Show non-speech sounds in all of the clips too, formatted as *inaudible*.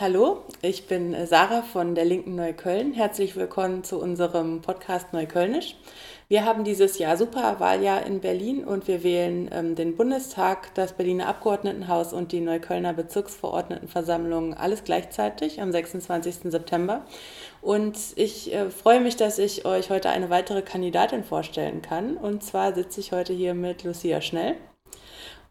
Hallo, ich bin äh, Sarah von der Linken Neukölln. Herzlich willkommen zu unserem Podcast Neuköllnisch. Wir haben dieses Jahr Superwahljahr in Berlin und wir wählen ähm, den Bundestag, das Berliner Abgeordnetenhaus und die Neuköllner Bezirksverordnetenversammlung alles gleichzeitig am 26. September. Und ich äh, freue mich, dass ich euch heute eine weitere Kandidatin vorstellen kann. Und zwar sitze ich heute hier mit Lucia Schnell.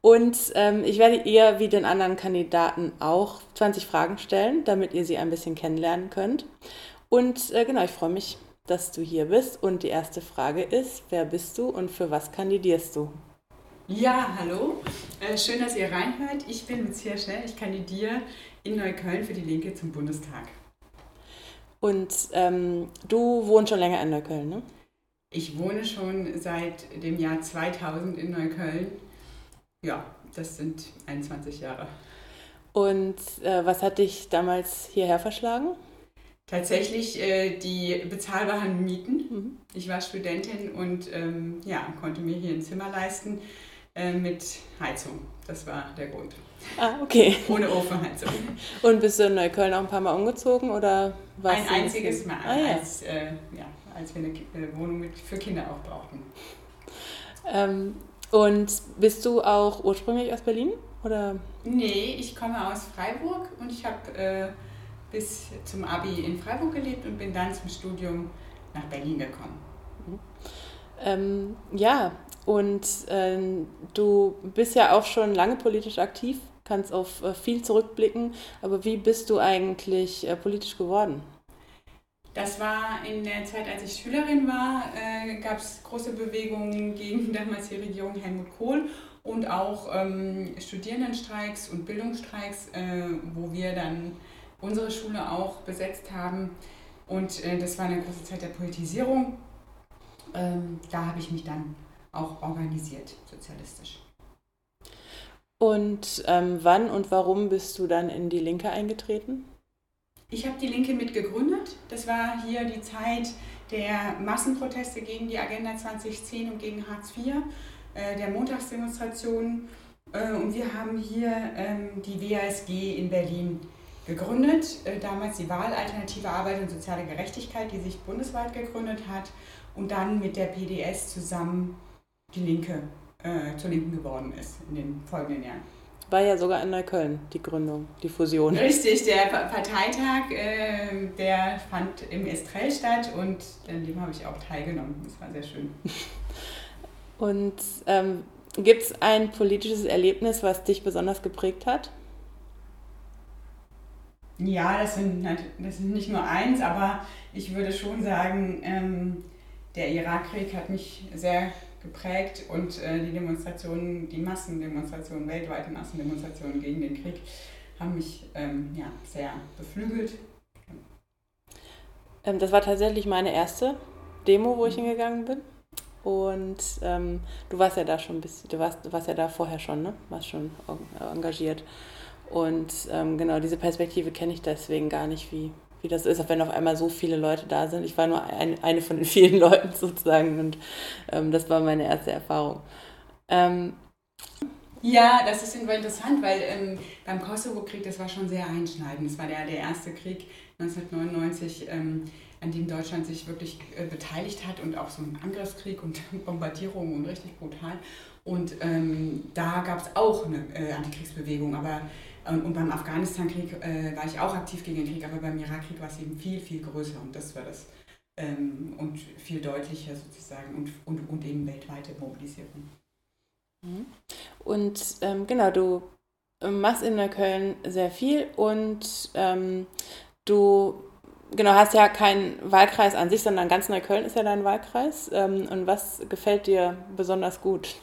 Und ähm, ich werde ihr wie den anderen Kandidaten auch 20 Fragen stellen, damit ihr sie ein bisschen kennenlernen könnt. Und äh, genau, ich freue mich, dass du hier bist. Und die erste Frage ist, wer bist du und für was kandidierst du? Ja, hallo. Äh, schön, dass ihr reinhört. Ich bin Lucia Schnell. Ich kandidiere in Neukölln für die Linke zum Bundestag. Und ähm, du wohnst schon länger in Neukölln, ne? Ich wohne schon seit dem Jahr 2000 in Neukölln ja, das sind 21 Jahre. Und äh, was hat dich damals hierher verschlagen? Tatsächlich äh, die bezahlbaren Mieten. Mhm. Ich war Studentin und ähm, ja, konnte mir hier ein Zimmer leisten äh, mit Heizung. Das war der Grund. Ah, okay. *laughs* Ohne Ofenheizung. Und bist du in Neukölln auch ein paar Mal umgezogen oder was? Ein einziges Mal, ah, ja. als, äh, ja, als wir eine äh, Wohnung mit, für Kinder auch brauchten. Ähm, und bist du auch ursprünglich aus Berlin? Oder? Nee, ich komme aus Freiburg und ich habe äh, bis zum Abi in Freiburg gelebt und bin dann zum Studium nach Berlin gekommen. Mhm. Ähm, ja, und ähm, du bist ja auch schon lange politisch aktiv, kannst auf äh, viel zurückblicken, aber wie bist du eigentlich äh, politisch geworden? Das war in der Zeit, als ich Schülerin war, äh, gab es große Bewegungen gegen *laughs* damals die Regierung Helmut Kohl und auch ähm, Studierendenstreiks und Bildungsstreiks, äh, wo wir dann unsere Schule auch besetzt haben. Und äh, das war eine große Zeit der Politisierung. Ähm, da habe ich mich dann auch organisiert, sozialistisch. Und ähm, wann und warum bist du dann in die Linke eingetreten? Ich habe die Linke mitgegründet. Das war hier die Zeit der Massenproteste gegen die Agenda 2010 und gegen Hartz IV, äh, der Montagsdemonstrationen. Äh, und wir haben hier ähm, die WASG in Berlin gegründet. Äh, damals die Wahlalternative Arbeit und Soziale Gerechtigkeit, die sich bundesweit gegründet hat. Und dann mit der PDS zusammen die Linke zur Linken geworden ist in den folgenden Jahren war ja sogar in Neukölln, die Gründung, die Fusion. Richtig, der Parteitag, äh, der fand im Estrell statt und an dem habe ich auch teilgenommen. Das war sehr schön. *laughs* Und ähm, gibt es ein politisches Erlebnis, was dich besonders geprägt hat? Ja, das sind, das sind nicht nur eins, aber ich würde schon sagen, ähm, der Irakkrieg hat mich sehr geprägt und äh, die Demonstrationen, die Massendemonstrationen, weltweite Massendemonstrationen gegen den Krieg haben mich ähm, ja, sehr beflügelt. Ähm, das war tatsächlich meine erste Demo, wo ich mhm. hingegangen bin. Und ähm, du warst ja da schon bis, du warst, du warst ja da vorher schon, ne? Warst schon engagiert. Und ähm, genau diese Perspektive kenne ich deswegen gar nicht, wie, wie das ist, wenn auf einmal so viele Leute da sind. Ich war nur ein, eine von den *laughs* vielen Leuten sozusagen und ähm, das war meine erste Erfahrung. Ähm, ja, das ist interessant, weil ähm, beim Kosovo-Krieg, das war schon sehr einschneidend. Das war der, der erste Krieg 1999, ähm, an dem Deutschland sich wirklich äh, beteiligt hat und auch so ein Angriffskrieg und *laughs* Bombardierungen und richtig brutal. Und ähm, da gab es auch eine äh, Antikriegsbewegung, aber ähm, und beim Afghanistan-Krieg äh, war ich auch aktiv gegen den Krieg, aber beim Irakkrieg war es eben viel, viel größer und das war das ähm, und viel deutlicher sozusagen und, und, und eben weltweite Mobilisierung. Mhm. Und ähm, genau, du machst in Neukölln sehr viel und ähm, du genau hast ja keinen Wahlkreis an sich, sondern ganz Neukölln ist ja dein Wahlkreis. Ähm, und was gefällt dir besonders gut?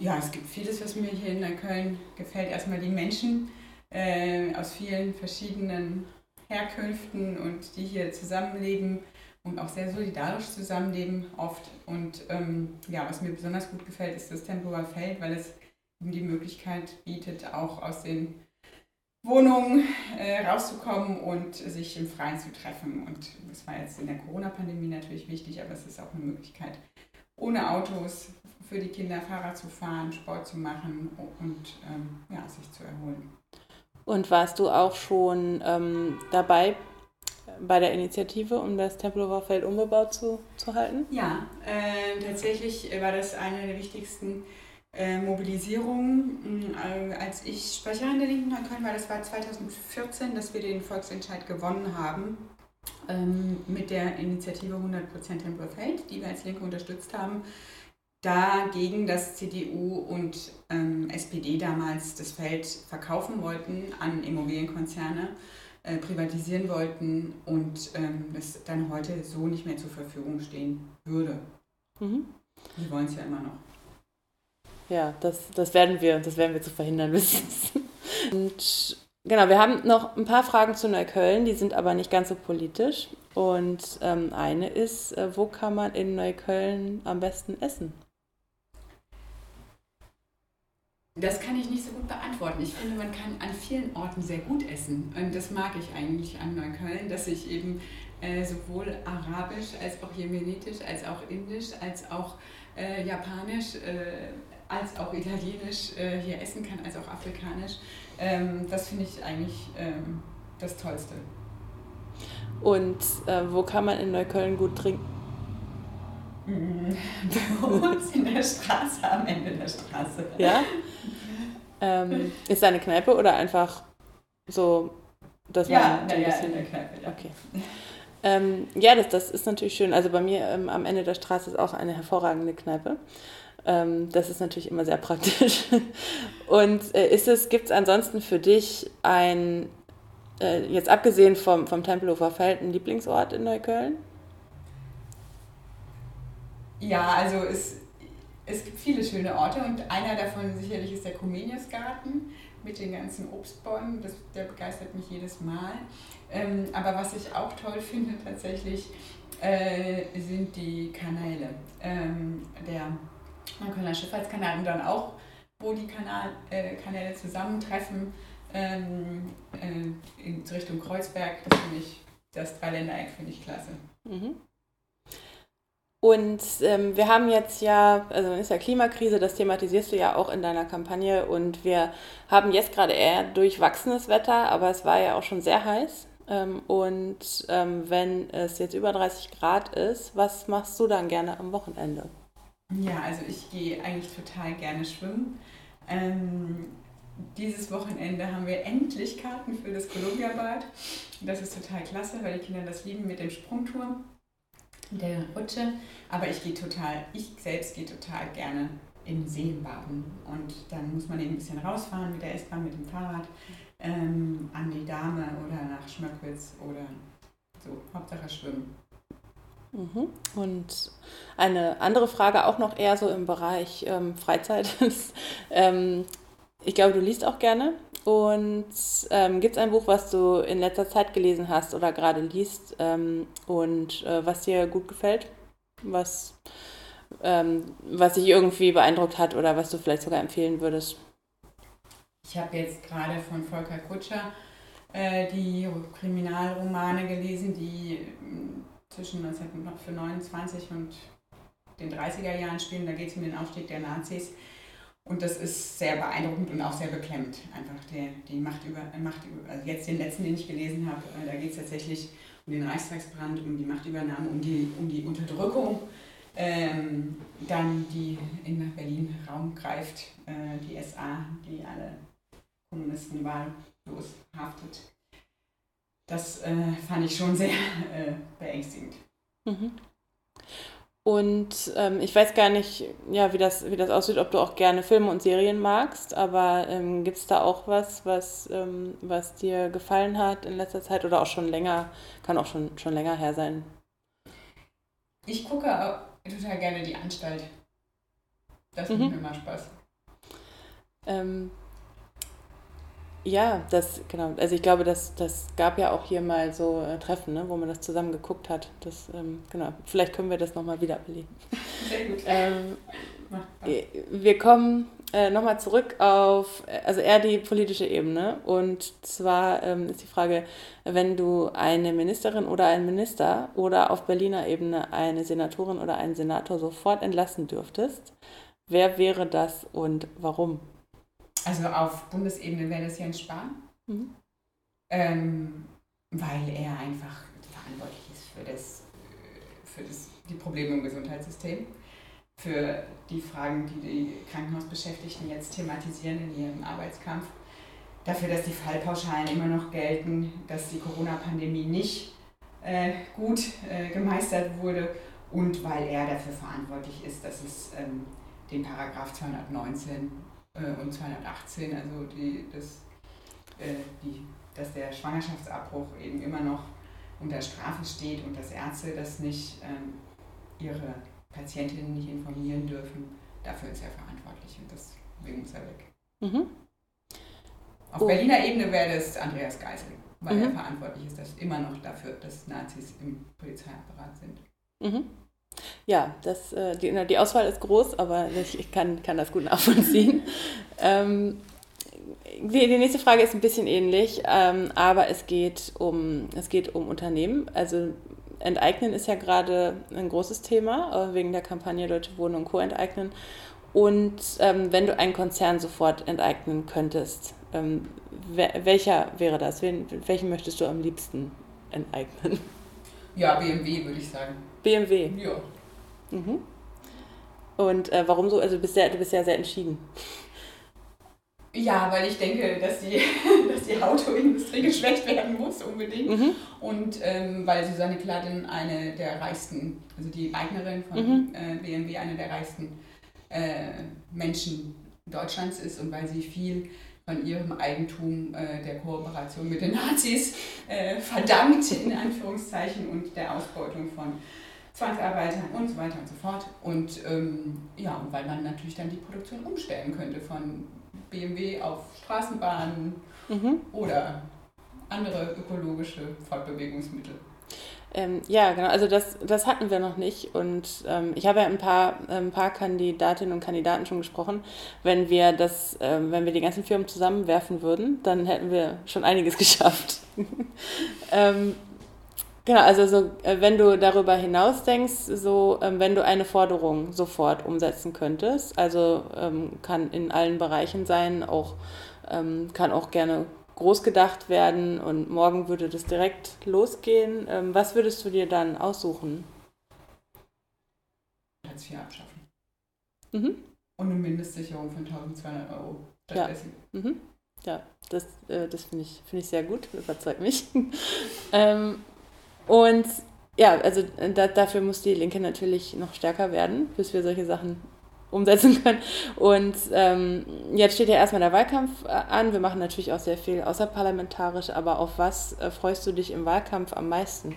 Ja, es gibt vieles, was mir hier in Neukölln gefällt. Erstmal die Menschen äh, aus vielen verschiedenen Herkünften und die hier zusammenleben und auch sehr solidarisch zusammenleben oft. Und ähm, ja, was mir besonders gut gefällt, ist das Tempelhofer Feld, weil es die Möglichkeit bietet, auch aus den Wohnungen äh, rauszukommen und sich im Freien zu treffen. Und das war jetzt in der Corona-Pandemie natürlich wichtig, aber es ist auch eine Möglichkeit, ohne Autos für die Kinder Fahrrad zu fahren, Sport zu machen und ähm, ja, sich zu erholen. Und warst du auch schon ähm, dabei bei der Initiative, um das Tempelhofer Feld unbebaut zu, zu halten? Ja, äh, tatsächlich war das eine der wichtigsten äh, Mobilisierungen. Äh, als ich Sprecherin der Linken Neukölln war, das war 2014, dass wir den Volksentscheid gewonnen haben ähm, mit der Initiative 100% Tempelhofer Feld, die wir als Linke unterstützt haben dagegen, dass CDU und ähm, SPD damals das Feld verkaufen wollten an Immobilienkonzerne, äh, privatisieren wollten und ähm, das dann heute so nicht mehr zur Verfügung stehen würde. Mhm. Die wollen es ja immer noch. Ja, das, das werden wir, das werden wir zu verhindern wissen. *laughs* und genau, wir haben noch ein paar Fragen zu Neukölln, die sind aber nicht ganz so politisch. Und ähm, eine ist, äh, wo kann man in Neukölln am besten essen? Das kann ich nicht so gut beantworten. Ich finde, man kann an vielen Orten sehr gut essen. Und das mag ich eigentlich an Neukölln, dass ich eben äh, sowohl arabisch als auch jemenitisch, als auch indisch, als auch äh, japanisch, äh, als auch italienisch äh, hier essen kann, als auch afrikanisch. Ähm, das finde ich eigentlich ähm, das Tollste. Und äh, wo kann man in Neukölln gut trinken? *laughs* Bei uns in der Straße, am Ende der Straße. Ja? *laughs* Ähm, ist da eine Kneipe oder einfach so, dass ja, man. Ja, ja, in der Kneipe, ja. Okay. Ähm, ja, das, das ist natürlich schön. Also bei mir ähm, am Ende der Straße ist auch eine hervorragende Kneipe. Ähm, das ist natürlich immer sehr praktisch. *laughs* Und äh, ist es, gibt es ansonsten für dich ein, äh, jetzt abgesehen vom, vom Tempelhofer Feld, einen Lieblingsort in Neukölln? Ja, also es, es gibt viele schöne Orte und einer davon sicherlich ist der Comeniusgarten mit den ganzen Obstbäumen. Das, der begeistert mich jedes Mal. Ähm, aber was ich auch toll finde tatsächlich, äh, sind die Kanäle. Ähm, der Neuköllner Schifffahrtskanal und dann auch, wo die Kanal, äh, Kanäle zusammentreffen ähm, äh, in Richtung Kreuzberg. Das finde ich, das Dreiländereck finde ich klasse. Mhm. Und ähm, wir haben jetzt ja, also ist ja Klimakrise, das thematisierst du ja auch in deiner Kampagne und wir haben jetzt gerade eher durchwachsenes Wetter, aber es war ja auch schon sehr heiß. Ähm, und ähm, wenn es jetzt über 30 Grad ist, was machst du dann gerne am Wochenende? Ja, also ich gehe eigentlich total gerne schwimmen. Ähm, dieses Wochenende haben wir endlich Karten für das Columbia-Bad. Das ist total klasse, weil die Kinder das lieben mit dem Sprungturm der Rutsche. Aber ich gehe total, ich selbst gehe total gerne in Seen baden. Und dann muss man eben ein bisschen rausfahren mit der S-Bahn, mit dem Fahrrad ähm, an die Dame oder nach Schmöckwitz oder so. Hauptsache schwimmen. Mhm. Und eine andere Frage auch noch eher so im Bereich ähm, Freizeit. *laughs* ähm, ich glaube, du liest auch gerne. Und ähm, gibt es ein Buch, was du in letzter Zeit gelesen hast oder gerade liest ähm, und äh, was dir gut gefällt? Was, ähm, was dich irgendwie beeindruckt hat oder was du vielleicht sogar empfehlen würdest? Ich habe jetzt gerade von Volker Kutscher äh, die Kriminalromane gelesen, die zwischen 1929 und den 30er Jahren spielen. Da geht es um den Aufstieg der Nazis. Und das ist sehr beeindruckend und auch sehr beklemmt. Einfach der, die Macht über, Macht über also jetzt den letzten, den ich gelesen habe, äh, da geht es tatsächlich um den Reichstagsbrand, um die Machtübernahme, um die, um die Unterdrückung, ähm, dann die in Berlin Raum greift, äh, die SA, die alle Kommunisten wahllos haftet. Das äh, fand ich schon sehr *laughs* äh, beängstigend. Mhm. Und ähm, ich weiß gar nicht, ja, wie das, wie das aussieht, ob du auch gerne Filme und Serien magst, aber ähm, gibt es da auch was, was, ähm, was dir gefallen hat in letzter Zeit oder auch schon länger, kann auch schon, schon länger her sein? Ich gucke total gerne die Anstalt. Das mhm. macht mir immer Spaß. Ähm, ja, das, genau. Also ich glaube, das, das gab ja auch hier mal so äh, Treffen, ne, wo man das zusammen geguckt hat. Das, ähm, genau. Vielleicht können wir das nochmal wieder beleben. Sehr gut. ähm, wir kommen äh, nochmal zurück auf, also eher die politische Ebene. Und zwar ähm, ist die Frage, wenn du eine Ministerin oder einen Minister oder auf Berliner Ebene eine Senatorin oder einen Senator sofort entlassen dürftest, wer wäre das und warum? Also auf Bundesebene wäre das Jens Spahn. Mhm. Ähm, weil er einfach verantwortlich ist für, das, für das, die Probleme im Gesundheitssystem, für die Fragen, die die Krankenhausbeschäftigten jetzt thematisieren in ihrem Arbeitskampf, dafür, dass die Fallpauschalen immer noch gelten, dass die Corona-Pandemie nicht äh, gut äh, gemeistert wurde und weil er dafür verantwortlich ist, dass es ähm, den Paragraph 219 äh, und 218, also die, das, äh, die, dass der Schwangerschaftsabbruch eben immer noch unter Strafe steht und dass Ärzte das nicht ähm, ihre Patientinnen nicht informieren dürfen, dafür ist er verantwortlich und deswegen muss er weg. Mhm. Auf oh. Berliner Ebene wäre das Andreas Geisel, weil mhm. er verantwortlich ist, dass immer noch dafür, dass Nazis im Polizeiapparat sind. Mhm. Ja, das, äh, die, die, Auswahl ist groß, aber ich, kann, kann das gut nachvollziehen. *laughs* ähm, die, die, nächste Frage ist ein bisschen ähnlich, ähm, aber es geht, um, es geht um Unternehmen. Also Enteignen ist ja gerade ein großes Thema, äh, wegen der Kampagne Deutsche Wohnen und Co. enteignen. Und ähm, wenn du einen Konzern sofort enteignen könntest, ähm, welcher wäre das? Wen, welchen möchtest du am liebsten enteignen? Ja, BMW würde ich sagen. BMW? Ja. Mhm. Und äh, warum so? Also du bist, ja, du bist ja sehr entschieden. Ja, weil ich denke, dass die, *laughs* dass die Autoindustrie geschwächt werden muss unbedingt. Mhm. Und ähm, weil Susanne Kladin eine der reichsten, also die Eignerin von mhm. äh, BMW, eine der reichsten äh, Menschen Deutschlands ist und weil sie viel von ihrem Eigentum äh, der Kooperation mit den Nazis äh, verdankt, in Anführungszeichen, und der Ausbeutung von Zwangsarbeitern und so weiter und so fort. Und ähm, ja, und weil man natürlich dann die Produktion umstellen könnte von BMW auf Straßenbahnen mhm. oder andere ökologische Fortbewegungsmittel. Ähm, ja, genau. Also das, das hatten wir noch nicht. Und ähm, ich habe ja ein paar, ein paar Kandidatinnen und Kandidaten schon gesprochen. Wenn wir das, ähm, wenn wir die ganzen Firmen zusammenwerfen würden, dann hätten wir schon einiges *laughs* geschafft. ähm, genau, also so, äh, wenn du darüber hinaus denkst, so ähm, wenn du eine Forderung sofort umsetzen könntest, also ähm, kann in allen Bereichen sein, auch kann auch gerne groß gedacht werden und morgen würde das direkt losgehen. Ähm, was würdest du dir dann aussuchen? Hartz IV abschaffen. Mhm. Und eine Mindestsicherung von 1200 Euro stattdessen. Ja, mhm. ja das, äh, das finde ich, find ich sehr gut, überzeugt mich. *laughs* ähm, und ja, also äh, da, dafür muss die Linke natürlich noch stärker werden, bis wir solche Sachen umsetzen *laughs* können. Und ähm, jetzt steht ja erstmal der Wahlkampf äh, an. Wir machen natürlich auch sehr viel außerparlamentarisch, aber auf was äh, freust du dich im Wahlkampf am meisten?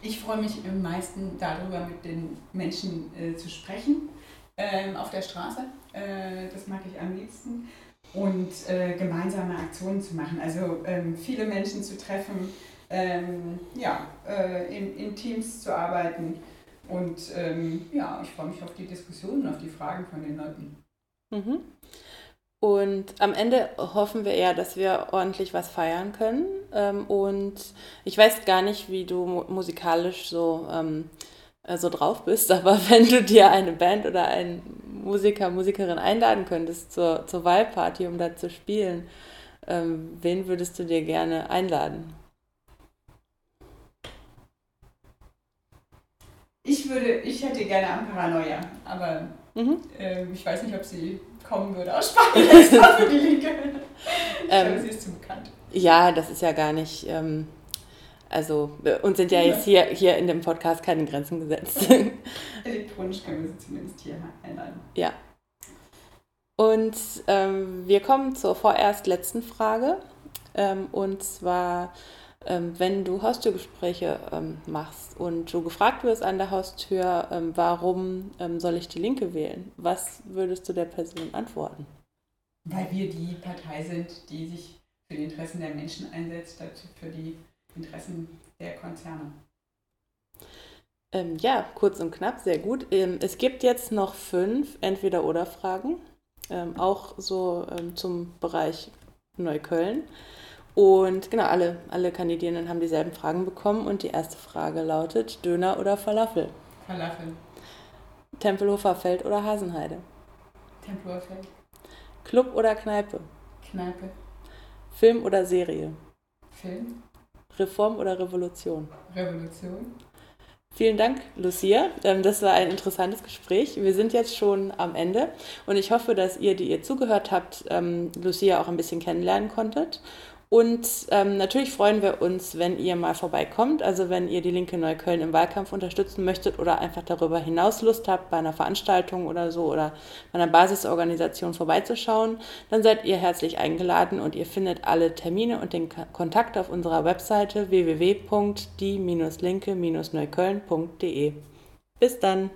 Ich freue mich am meisten darüber, mit den Menschen äh, zu sprechen äh, auf der Straße. Äh, das mag ich am liebsten. Und äh, gemeinsame Aktionen zu machen. Also ähm, viele Menschen zu treffen, ähm, ja, in, in Teams zu arbeiten und ähm, ja, ich freue mich auf die Diskussionen, auf die Fragen von den Leuten. Mhm. Und am Ende hoffen wir eher, dass wir ordentlich was feiern können. Ähm, und ich weiß gar nicht, wie du musikalisch so, ähm, äh, so drauf bist, *laughs* aber wenn du dir eine Band oder einen Musiker, Musikerin einladen könntest zur, zur Wahlparty, um da zu spielen, ähm, wen würdest du dir gerne einladen? Ich würde, ich hätte gerne Ampara Neuer, aber mhm. äh, ich weiß nicht, ob sie kommen würde aus Spanien für die Linke. Ich ähm, glaube, sie ist zu bekannt. Ja, das ist ja gar nicht. Ähm, also, uns sind ja jetzt hier, hier in dem Podcast keine Grenzen gesetzt. *laughs* Elektronisch können wir sie zumindest hier einladen. Ja. Und ähm, wir kommen zur vorerst letzten Frage. Ähm, und zwar wenn du Haustürgespräche ähm, machst und du gefragt wirst an der Haustür, ähm, warum soll ich die Linke wählen, was würdest du der Person antworten? Weil wir die Partei sind, die sich für die Interessen der Menschen einsetzt, statt für die Interessen der Konzerne. Ähm, ja, kurz und knapp, sehr gut. Ähm, es gibt jetzt noch fünf Entweder-Oder-Fragen, ähm, auch so zum Bereich Neukölln. Und genau, alle, alle Kandidierenden haben dieselben Fragen bekommen und die erste Frage lautet: Döner oder Falafel? Falafel. Tempelhofer Feld oder Hasenheide? Tempelhofer Feld. Club oder Kneipe? Kneipe. Film oder Serie? Film. Reform oder Revolution? Revolution. Vielen Dank, Lucia. Ähm, das war ein interessantes Gespräch. Wir sind jetzt schon am Ende und ich hoffe, dass ihr, die ihr zugehört habt, ähm, Lucia auch ein bisschen kennenlernen konntet und ähm, natürlich freuen wir uns, wenn ihr mal vorbeikommt. Also wenn ihr die Linke Neukölln im Wahlkampf unterstützen möchtet oder einfach darüber hinaus Lust habt, bei einer Veranstaltung oder so oder bei einer Basisorganisation vorbeizuschauen, dann seid ihr herzlich eingeladen und ihr findet alle Termine und den Kontakt auf unserer Webseite www.die-linke-neukölln.de. Bis dann!